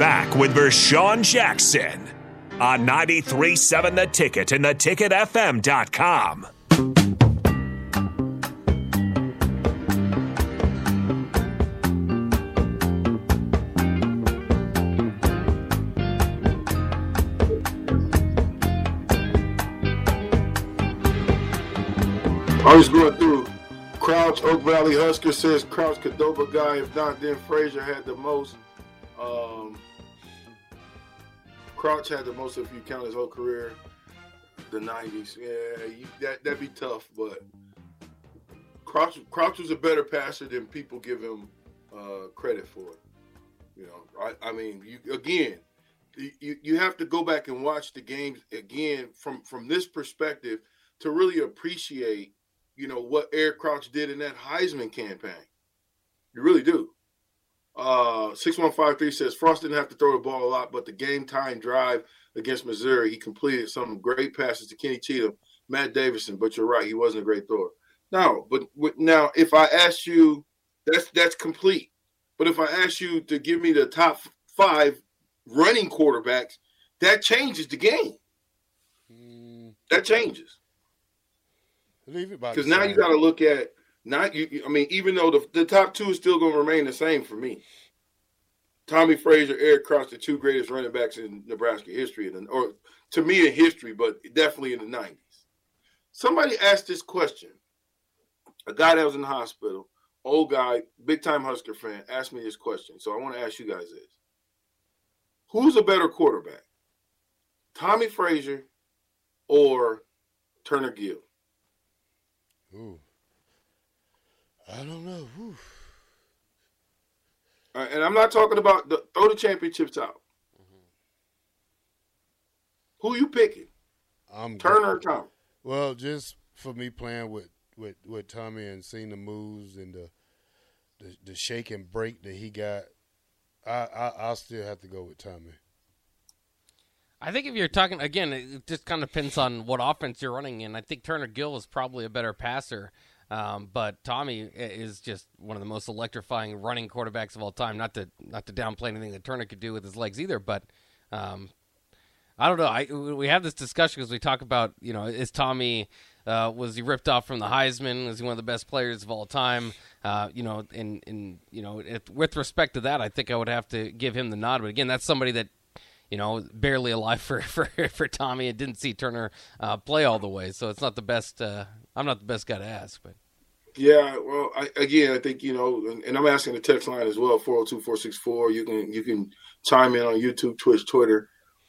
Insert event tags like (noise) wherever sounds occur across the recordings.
Back with Vershan Jackson on 93.7 The Ticket and theticketfm.com. I was going through Crouch, Oak Valley Husker says Crouch Cadova guy. If not, then Frazier had the most. Um, Crouch had the most if you count his whole career. The '90s, yeah, you, that that'd be tough. But Crouch, Crouch was a better passer than people give him uh, credit for. You know, I, I mean, you again, you, you have to go back and watch the games again from from this perspective to really appreciate, you know, what Eric Crouch did in that Heisman campaign. You really do. Uh, 6153 says Frost didn't have to throw the ball a lot, but the game time drive against Missouri, he completed some great passes to Kenny Cheatham, Matt Davison. But you're right, he wasn't a great thrower. No, but now if I ask you, that's that's complete. But if I ask you to give me the top five running quarterbacks, that changes the game. Mm. That changes. Leave it by because now you got to look at not you. I mean, even though the, the top two is still going to remain the same for me. Tommie Frazier, Eric Crouch, the two greatest running backs in Nebraska history, or to me in history, but definitely in the '90s. Somebody asked this question. A guy that was in the hospital, old guy, big time Husker fan, asked me this question. So I want to ask you guys this: Who's a better quarterback, Tommie Frazier or Turner Gill? Ooh. I don't know. and I'm not talking about the throw the championships out. Mm-hmm. Who you picking? I'm Turner or Tom? Well, just for me playing with, with, with Tommie and seeing the moves and the, the the shake and break that he got, I, I I'll still have to go with Tommie. I think if you're talking again, it just kind of depends on what offense you're running in. I think Turner Gill is probably a better passer, um, but Tommie is just one of the most electrifying running quarterbacks of all time. Not to not to downplay anything that Turner could do with his legs either, but um, I don't know. I we have this discussion because we talk about you know is Tommie uh, was he ripped off from the Heisman? Was he one of the best players of all time? Uh, you know, in in you know, if, with respect to that, I think I would have to give him the nod. But again, that's somebody that you know, barely alive (laughs) for for, for Tommie and didn't see Turner uh, play all the way. So it's not the best. I'm not the best guy to ask, but. Yeah, well, I, again, I think you know, and, and I'm asking the text line as well, 402-464. You can you can chime in on YouTube, Twitch, Twitter.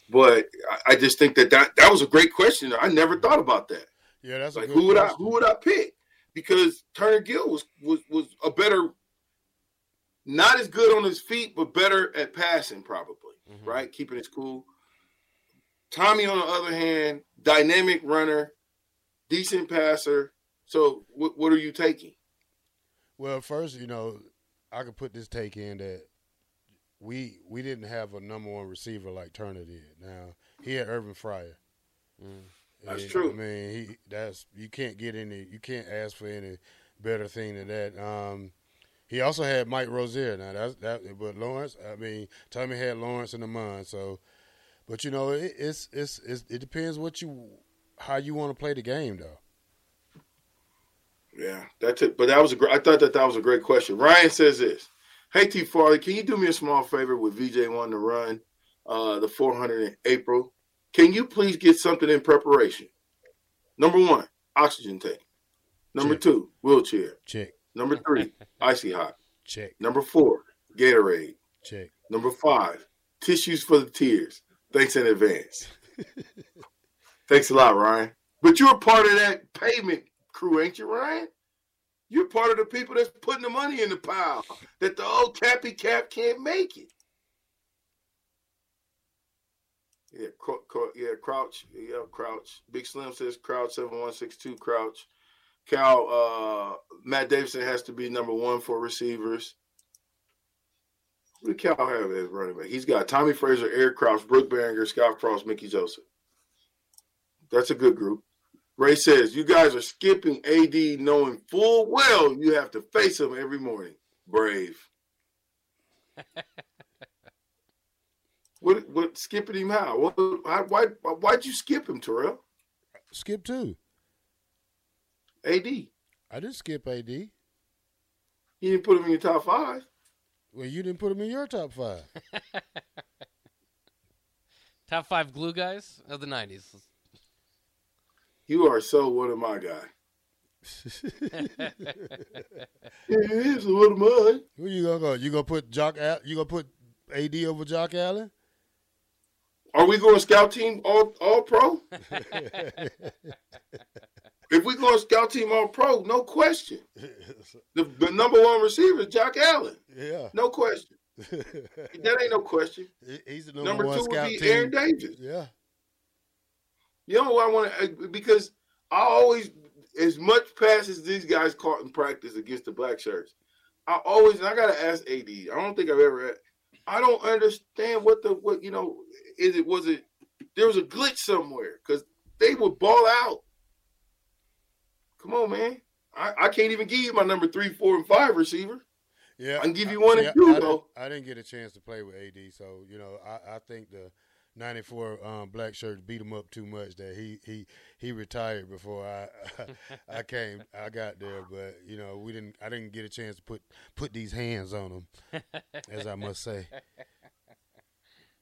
But I, I just think that, that that was a great question. I never thought about that. Yeah, that's like who would question. I who would I pick? Because Turner Gill was was was a better, not as good on his feet, but better at passing, probably mm-hmm. right? Keeping his cool. Tommie, on the other hand, dynamic runner, decent passer. So, what, what are you taking? Well, first, you know, I could put this take in that we we didn't have a number one receiver like Turner did. Now he had Irvin Fryar. Mm. That's and, true. I mean, he that's you can't get any, you can't ask for any better thing than that. Um, he also had Mike Rozier. Now that's that, but Lawrence. I mean, Tommie had Lawrence in the mind. So, but you know, it, it's, it's it's it depends what you how you want to play the game, though. Yeah, that's it. But that was a great. I thought that that was a great question. Ryan says this: Hey T Farley, can you do me a small favor with VJ wanting to run uh, the 400 in April? Can you please get something in preparation? Number one, oxygen tank. Number Check. two, wheelchair. Check, Number three, (laughs) icy hot. check, Number four, Gatorade. check. Number five, tissues for the tears. Thanks in advance. (laughs) Thanks a lot, Ryan. But you're a part of that payment crew, ain't you, Ryan? You're part of the people that's putting the money in the pile that the old Cappy Cap can't make it. Yeah, cr- cr- yeah, Crouch, yeah, Crouch. Big Slim says Crouch seven one six two Crouch. Cal, uh, Matt Davison has to be number one for receivers. Who did Cal have as running back? He's got Tommie Frazier, Eric Crouch, Brook Berringer, Scott Frost, Mickey Joseph. That's a good group. Ray says, You guys are skipping AD knowing full well you have to face him every morning. Brave. (laughs) what, what skipping him how? What, why, why, why'd you skip him, Terrell? Skip two. AD. I didn't skip AD. You didn't put him in your top five. Well, you didn't put him in your top five. (laughs) Top five glue guys of the '90s. You are so one of my guy. (laughs) It is one of mine. Who you gonna go? You gonna put Jock? Al- you gonna put AD over Jock Allen? Are we going scout team all all pro? (laughs) if we going scout team all pro, no question. The, the number one receiver is Jock Allen. yeah. No question. (laughs) That ain't no question. He's the number, Number one two would scout be team. Aaron Davis. Yeah. You know what I want to uh, because I always as much passes these guys caught in practice against the black shirts. I always and I gotta ask AD. I don't think I've ever. I don't understand what the what you know is it was it there was a glitch somewhere because they would ball out. Come on, man. I, I can't even give you my number three, four, and five receiver. Yeah, I can give you one and yeah, two, I didn't- I didn't get a chance to play with AD, so you know, I, I think the '94 um, black shirts beat him up too much that he he he retired before I (laughs) I came. I got there, but you know, we didn't. I didn't get a chance to put put these hands on him, as I must say. (laughs)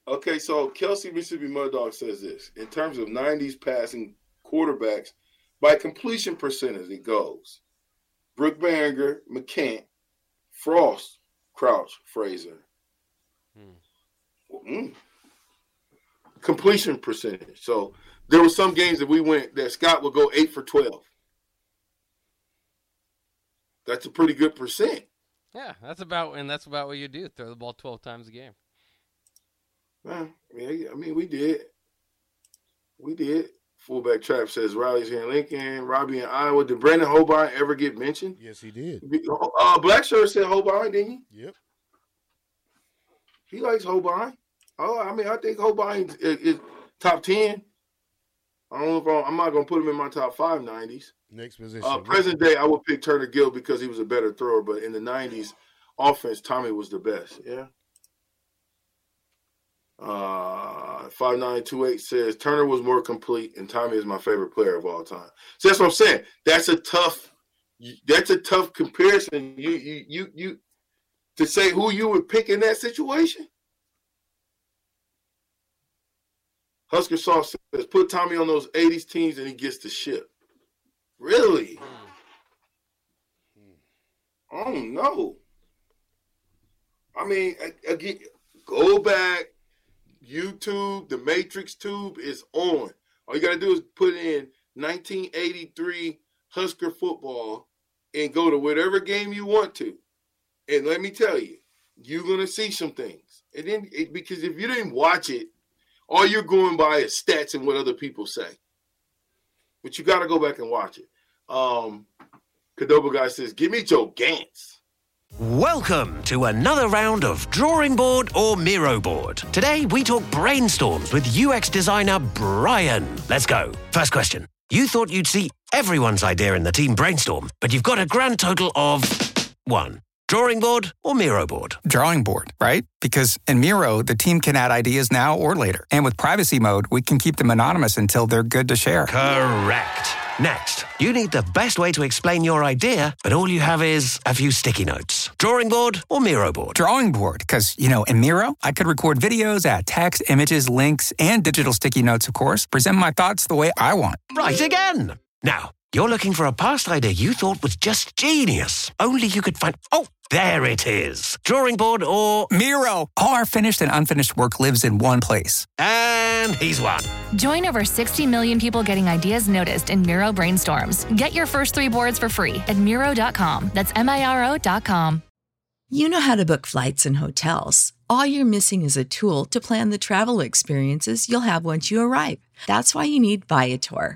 Okay, so Kelsey Mississippi Mud Dog says this in terms of 90s passing quarterbacks by completion percentage, it goes Brook Berringer, McCant, Frost, Crouch, Frazier. Mm. Completion percentage. So there were some games that we went that Scott would go eight for 12. That's a pretty good percent. Yeah, that's about and that's about what you do. Throw the ball 12 times a game. Well, yeah, yeah, I mean, we did. We did. Fullback Trap says Riley's here in Lincoln, Robbie in Iowa. Did Brandon Hobart ever get mentioned? Yes, he did. Uh, Black Shirt said Hobart, didn't he? Yep. he? He likes Hobart. Oh, I mean, I think Hobart is, is top 10. I don't know if I'm, I'm not going to put him in my top five 90s. Next position. Uh, present day, I would pick Turner Gill because he was a better thrower, but in the 90s, offense, Tommie was the best. Yeah. Uh, 5928 says Turner was more complete and Tommie is my favorite player of all time. So that's what I'm saying. That's a tough that's a tough comparison. You you you you to say who you would pick in that situation. Husker Sauce says put Tommie on those 80s teams and he gets the ship. Really? Hmm. Oh no. I mean, again, go back. YouTube, the Matrix tube is on. All you got to do is put in 1983 Husker football and go to whatever game you want to. And let me tell you, you're going to see some things. And then, it, because if you didn't watch it, all you're going by is stats and what other people say. But you got to go back and watch it. Um, Cadoba guy says, "Give me Joe Gantz." Welcome to another round of Drawing Board or Miro Board. Today we talk brainstorms with UX designer Brian. Let's go. First question. You thought you'd see everyone's idea in the team brainstorm, but you've got a grand total of one. Drawing board or Miro board? drawing board, right? Because in Miro, the team can add ideas now or later. And with privacy mode, we can keep them anonymous until they're good to share. Correct. Next, you need the best way to explain your idea, but all you have is a few sticky notes. Drawing board or Miro board? Drawing board, because, you know, in Miro, I could record videos, add text, images, links, and digital sticky notes, of course, present my thoughts the way I want. Right again. Now, you're looking for a past idea you thought was just genius. Only you could find. Oh, there it is. Drawing board or. Miro! All our finished and unfinished work lives in one place. And he's won. Join over 60 million people getting ideas noticed in Miro brainstorms. Get your first three boards for free at Miro.com. That's M I R O.com. You know how to book flights and hotels. All you're missing is a tool to plan the travel experiences you'll have once you arrive. That's why you need Viator.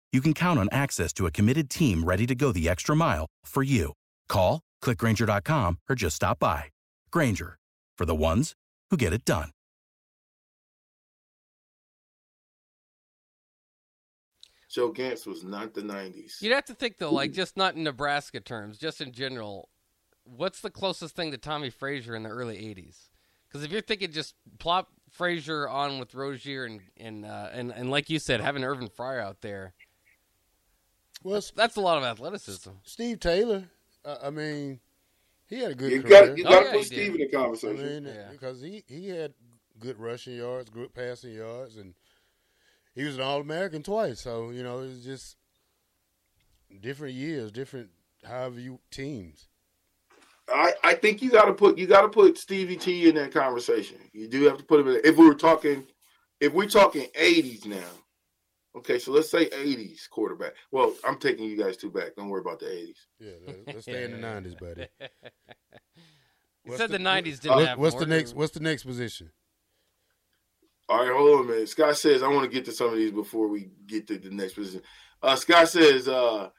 you can count on access to a committed team ready to go the extra mile for you. Call, clickgrainger.com, or just stop by. Grainger, for the ones who get it done. Joe Gantz was not the 90s. You'd have to think though, like just not in Nebraska terms, just in general. What's the closest thing to Tommie Frazier in the early '80s? Because if you're thinking just plop Frazier on with Rozier and and uh, and and like you said, having Irvin Fryar out there, Well, that's, that's a lot of athleticism. Steve Taylor. Uh, I mean, he had a good You career. got you Oh, got to yeah, put he Steve did. in the I conversation. mean, Yeah. because he he had good rushing yards, good passing yards, and he was an All American twice. So you know, it's just different years, different however you teams. I, I think you got to put you got to put Stevie T in that conversation. You do have to put him in. If we were talking, if we're talking '80s now, okay. So let's say '80s quarterback. Well, I'm taking you guys two back. Don't worry about the '80s. Yeah, (laughs) let- let's stay in the nineties, buddy. (laughs) You What's said the, the- '90s didn't What- have what's more. the next? What's the next position? All right, hold on a minute. Scott says I want to get to some of these before we get to the next position. Uh, Scott says uh,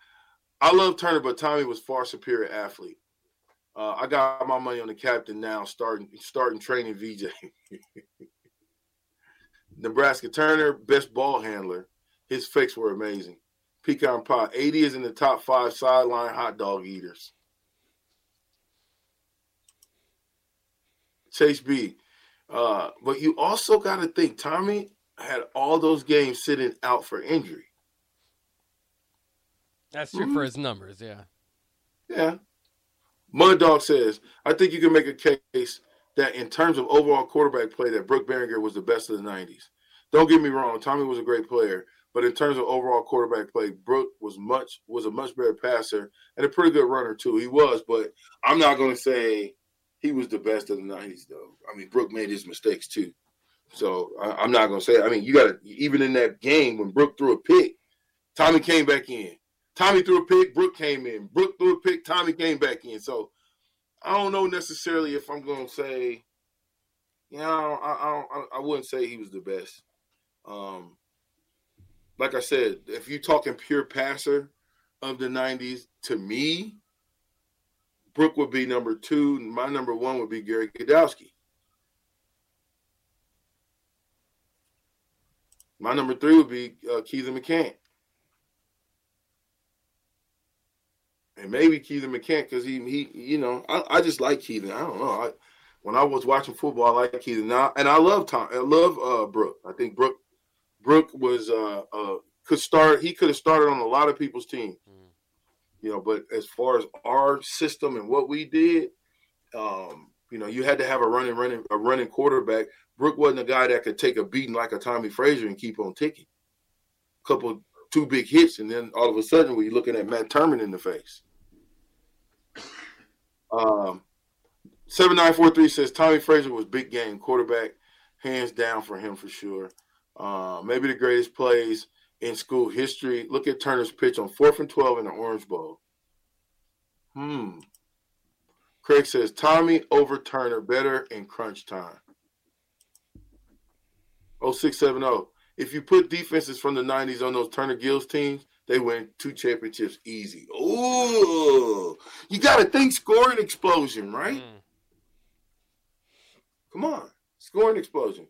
I love Turner, but Tommie was far superior athlete. Uh, I got my money on the captain now, starting starting training VJ. (laughs) Nebraska Turner, best ball handler. His fakes were amazing. Pecan pie. 80 is in the top five sideline hot dog eaters. Chase B. Uh, but you also got to think Tommie had all those games sitting out for injury. That's true for his numbers. Yeah. Yeah. Mud Dog says, I think you can make a case that in terms of overall quarterback play, that Brook Berringer was the best of the 90s. Don't get me wrong, Tommie was a great player, but in terms of overall quarterback play, Brook was much was a much better passer and a pretty good runner too. He was, but I'm not going to say he was the best of the 90s though. I mean, Brook made his mistakes too. So I, I'm not going to say. I mean, you got to even in that game when Brook threw a pick, Tommie came back in. Tommie threw a pick, Brook came in. Brook threw a pick, Tommie came back in. So I don't know necessarily if I'm going to say, you know, I, I, I, I wouldn't say he was the best. Um, like I said, if you're talking pure passer of the 90s, to me, Brook would be number two. My number one would be Gerry Gdowski. My number three would be uh, Keithen McCant. and maybe Keithen McCant because he he you know I, I just like Keithen. I don't know. I when I was watching football, I like Keithen now, and I love Tom. I love uh, Brook. I think Brook Brook was uh, uh, could start. He could have started on a lot of people's team, you know. But as far as our system and what we did, um, you know, you had to have a running running a running quarterback. Brook wasn't a guy that could take a beating like a Tommie Frazier and keep on ticking. A couple two big hits, and then all of a sudden we're looking at Matt Turman in the face. Um, seven nine four three says Tommie Frazier was big game quarterback, hands down for him for sure. Uh, maybe the greatest plays in school history. Look at Turner's pitch on fourth and twelve in the Orange Bowl. Hmm. Craig says Tommie over Turner better in crunch time. 0670. If you put defenses from the 90s on those Turner Gills teams, they win two championships easy. Oh, you got to think scoring explosion, right? Mm. Come on, scoring explosion.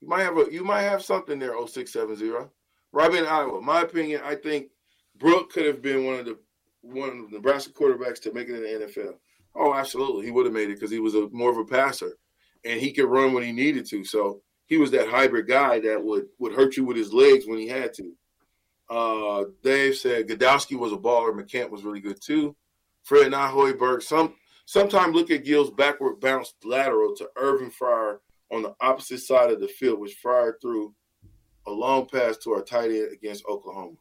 You might have a you might have something there. 0670. Robin Iowa. My opinion, I think Brook could have been one of the one of the Nebraska quarterbacks to make it in the NFL. Oh, absolutely, he would have made it because he was a more of a passer, and he could run when he needed to. So he was that hybrid guy that would would hurt you with his legs when he had to. Uh, Dave said Gdowski was a baller. McCant was really good too. Fred Nahoyberg. Some sometimes look at Gill's backward bounce lateral to Irvin Fryar on the opposite side of the field, which fired through a long pass to our tight end against Oklahoma.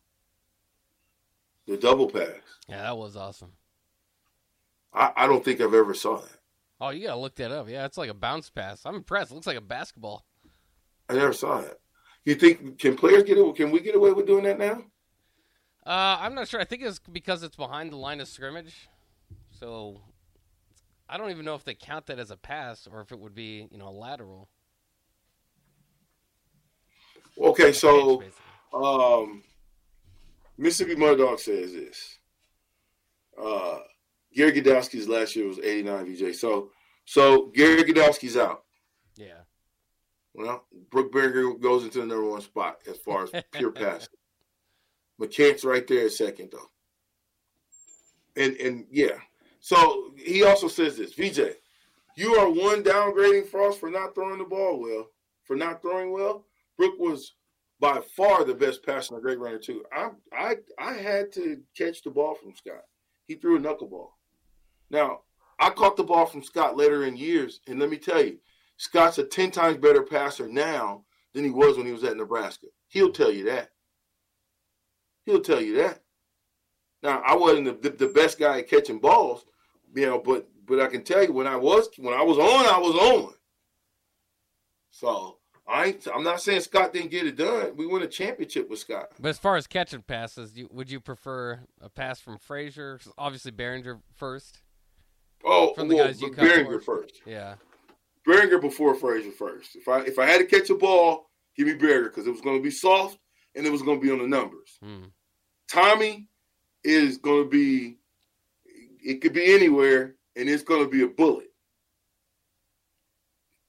The double pass. Yeah, that was awesome. I, I don't think I've ever saw that. Oh, you gotta look that up. Yeah, it's like a bounce pass. I'm impressed. It looks like a basketball. I never saw that. You think can players get it? Can we get away with doing that now? Uh, I'm not sure. I think it's because it's behind the line of scrimmage. So I don't even know if they count that as a pass or if it would be, you know, a lateral. Okay, so um, Mississippi Mud Dog says this. Uh, Gerry Gdowski's last year was 89 VJ. So so Gerry Gdowski's out. Yeah. Well, Brooke Berger goes into the number one spot as far as (laughs) pure passing. McCant's right there at second though. And and yeah. So he also says this, VJ, you are one downgrading Frost for not throwing the ball well, for not throwing well. Brook was by far the best passer a great runner too. I I I had to catch the ball from Scott. He threw a knuckleball. Now I caught the ball from Scott later in years, and let me tell you, Scott's a ten times better passer now than he was when he was at Nebraska. He'll tell you that. He'll tell you that. Now I wasn't the, the, best guy at catching balls, you know, but but I can tell you when I was when I was on, I was on. So I ain't, I'm not saying Scott didn't get it done. We won a championship with Scott. But as far as catching passes, you, would you prefer a pass from Frazier? Obviously, Berringer first. Oh, from the well, guys you Berringer first. Yeah. Berringer before Frazier first. If I if I had to catch a ball, give me Berringer because it was going to be soft and it was going to be on the numbers. Hmm. Tommie is going to be. It could be anywhere, and it's going to be a bullet.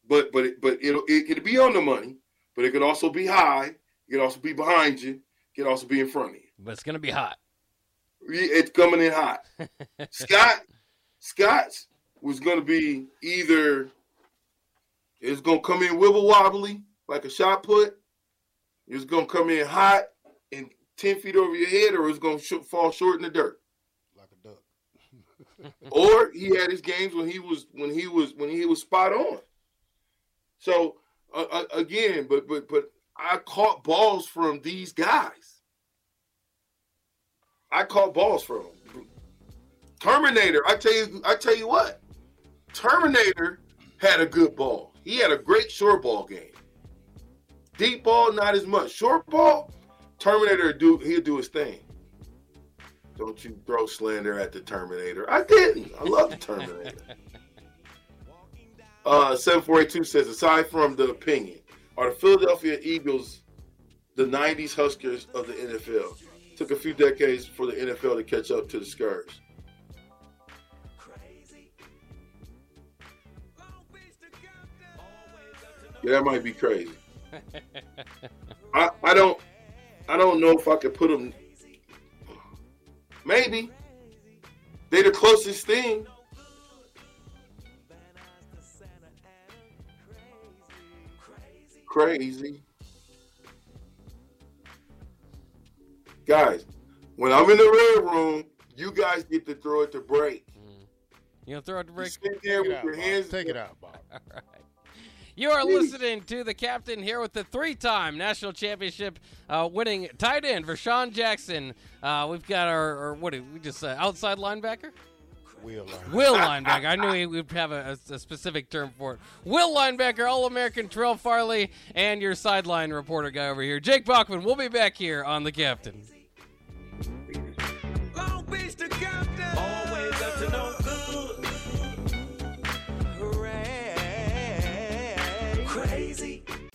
But but it, but it'll it could be on the money, but it could also be high. It could also be behind you. It could also be in front of you. But it's gonna be hot. It's coming in hot. (laughs) Scott Scott's was going to be either it's going to come in wibble wobbly like a shot put. It's going to come in hot and ten feet over your head, or it's going to sh- fall short in the dirt. Like a duck. (laughs) or he had his games when he was when he was when he was spot on. So uh, uh, again, but but but I caught balls from these guys. I caught balls from them. Terminator. I tell you, I tell you what. Terminator had a good ball. He had a great short ball game. Deep ball, not as much. Short ball, Terminator do he'll do his thing. Don't you throw slander at the Terminator. I didn't. I love the Terminator. (laughs) Uh, 7482 says, aside from the opinion, are the Philadelphia Eagles the 90s Huskers of the NFL? Took a few decades for the NFL to catch up to the Scurs. Yeah, that might be crazy. (laughs) I, I don't I don't know if I could put them. Maybe they the closest thing. Crazy. Guys, when I'm in the red room, you guys get to throw it to break. Mm-hmm. You gonna throw it to break? Sit there with your hands. Take it out, Bob. (laughs) All right. You are listening to the captain here with the three-time national championship uh, winning tight end Vershan Jackson. Uh, we've got our, our what did we just uh, outside linebacker? Will linebacker. Will linebacker. I knew he would have a, a, a specific term for it. Will linebacker, All American Terrell Farley, and your sideline reporter guy over here, Jake Bachman. We'll be back here on the captain.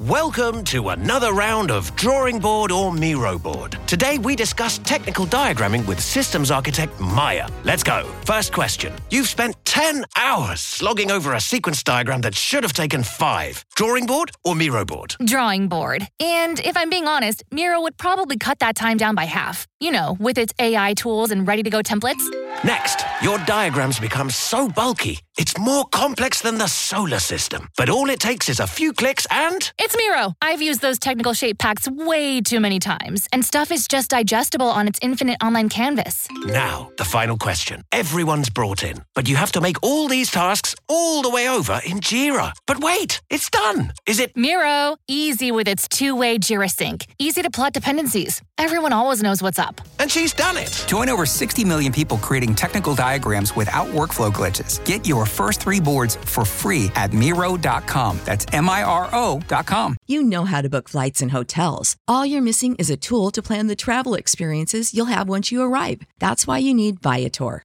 Welcome to another round of Drawing Board or Miro Board. Today we discuss technical diagramming with systems architect Maya. Let's go. First question. You've spent 10 hours slogging over a sequence diagram that should have taken five. Drawing board or Miro board? Drawing board. And if I'm being honest, Miro would probably cut that time down by half. You know, with its AI tools and ready to go templates. Next, your diagrams become so bulky, it's more complex than the solar system. But all it takes is a few clicks and. It's Miro. I've used those technical shape packs way too many times, and stuff is just digestible on its infinite online canvas. Now, the final question. Everyone's brought in, but you have to make all these tasks all the way over in Jira. But wait, it's done. Is it? Miro, easy with its two way Jira sync. Easy to plot dependencies. Everyone always knows what's up. And she's done it. Join over 60 million people creating technical diagrams without workflow glitches. Get your first three boards for free at Miro.com. That's M I R O.com. You know how to book flights and hotels. All you're missing is a tool to plan the travel experiences you'll have once you arrive. That's why you need Viator.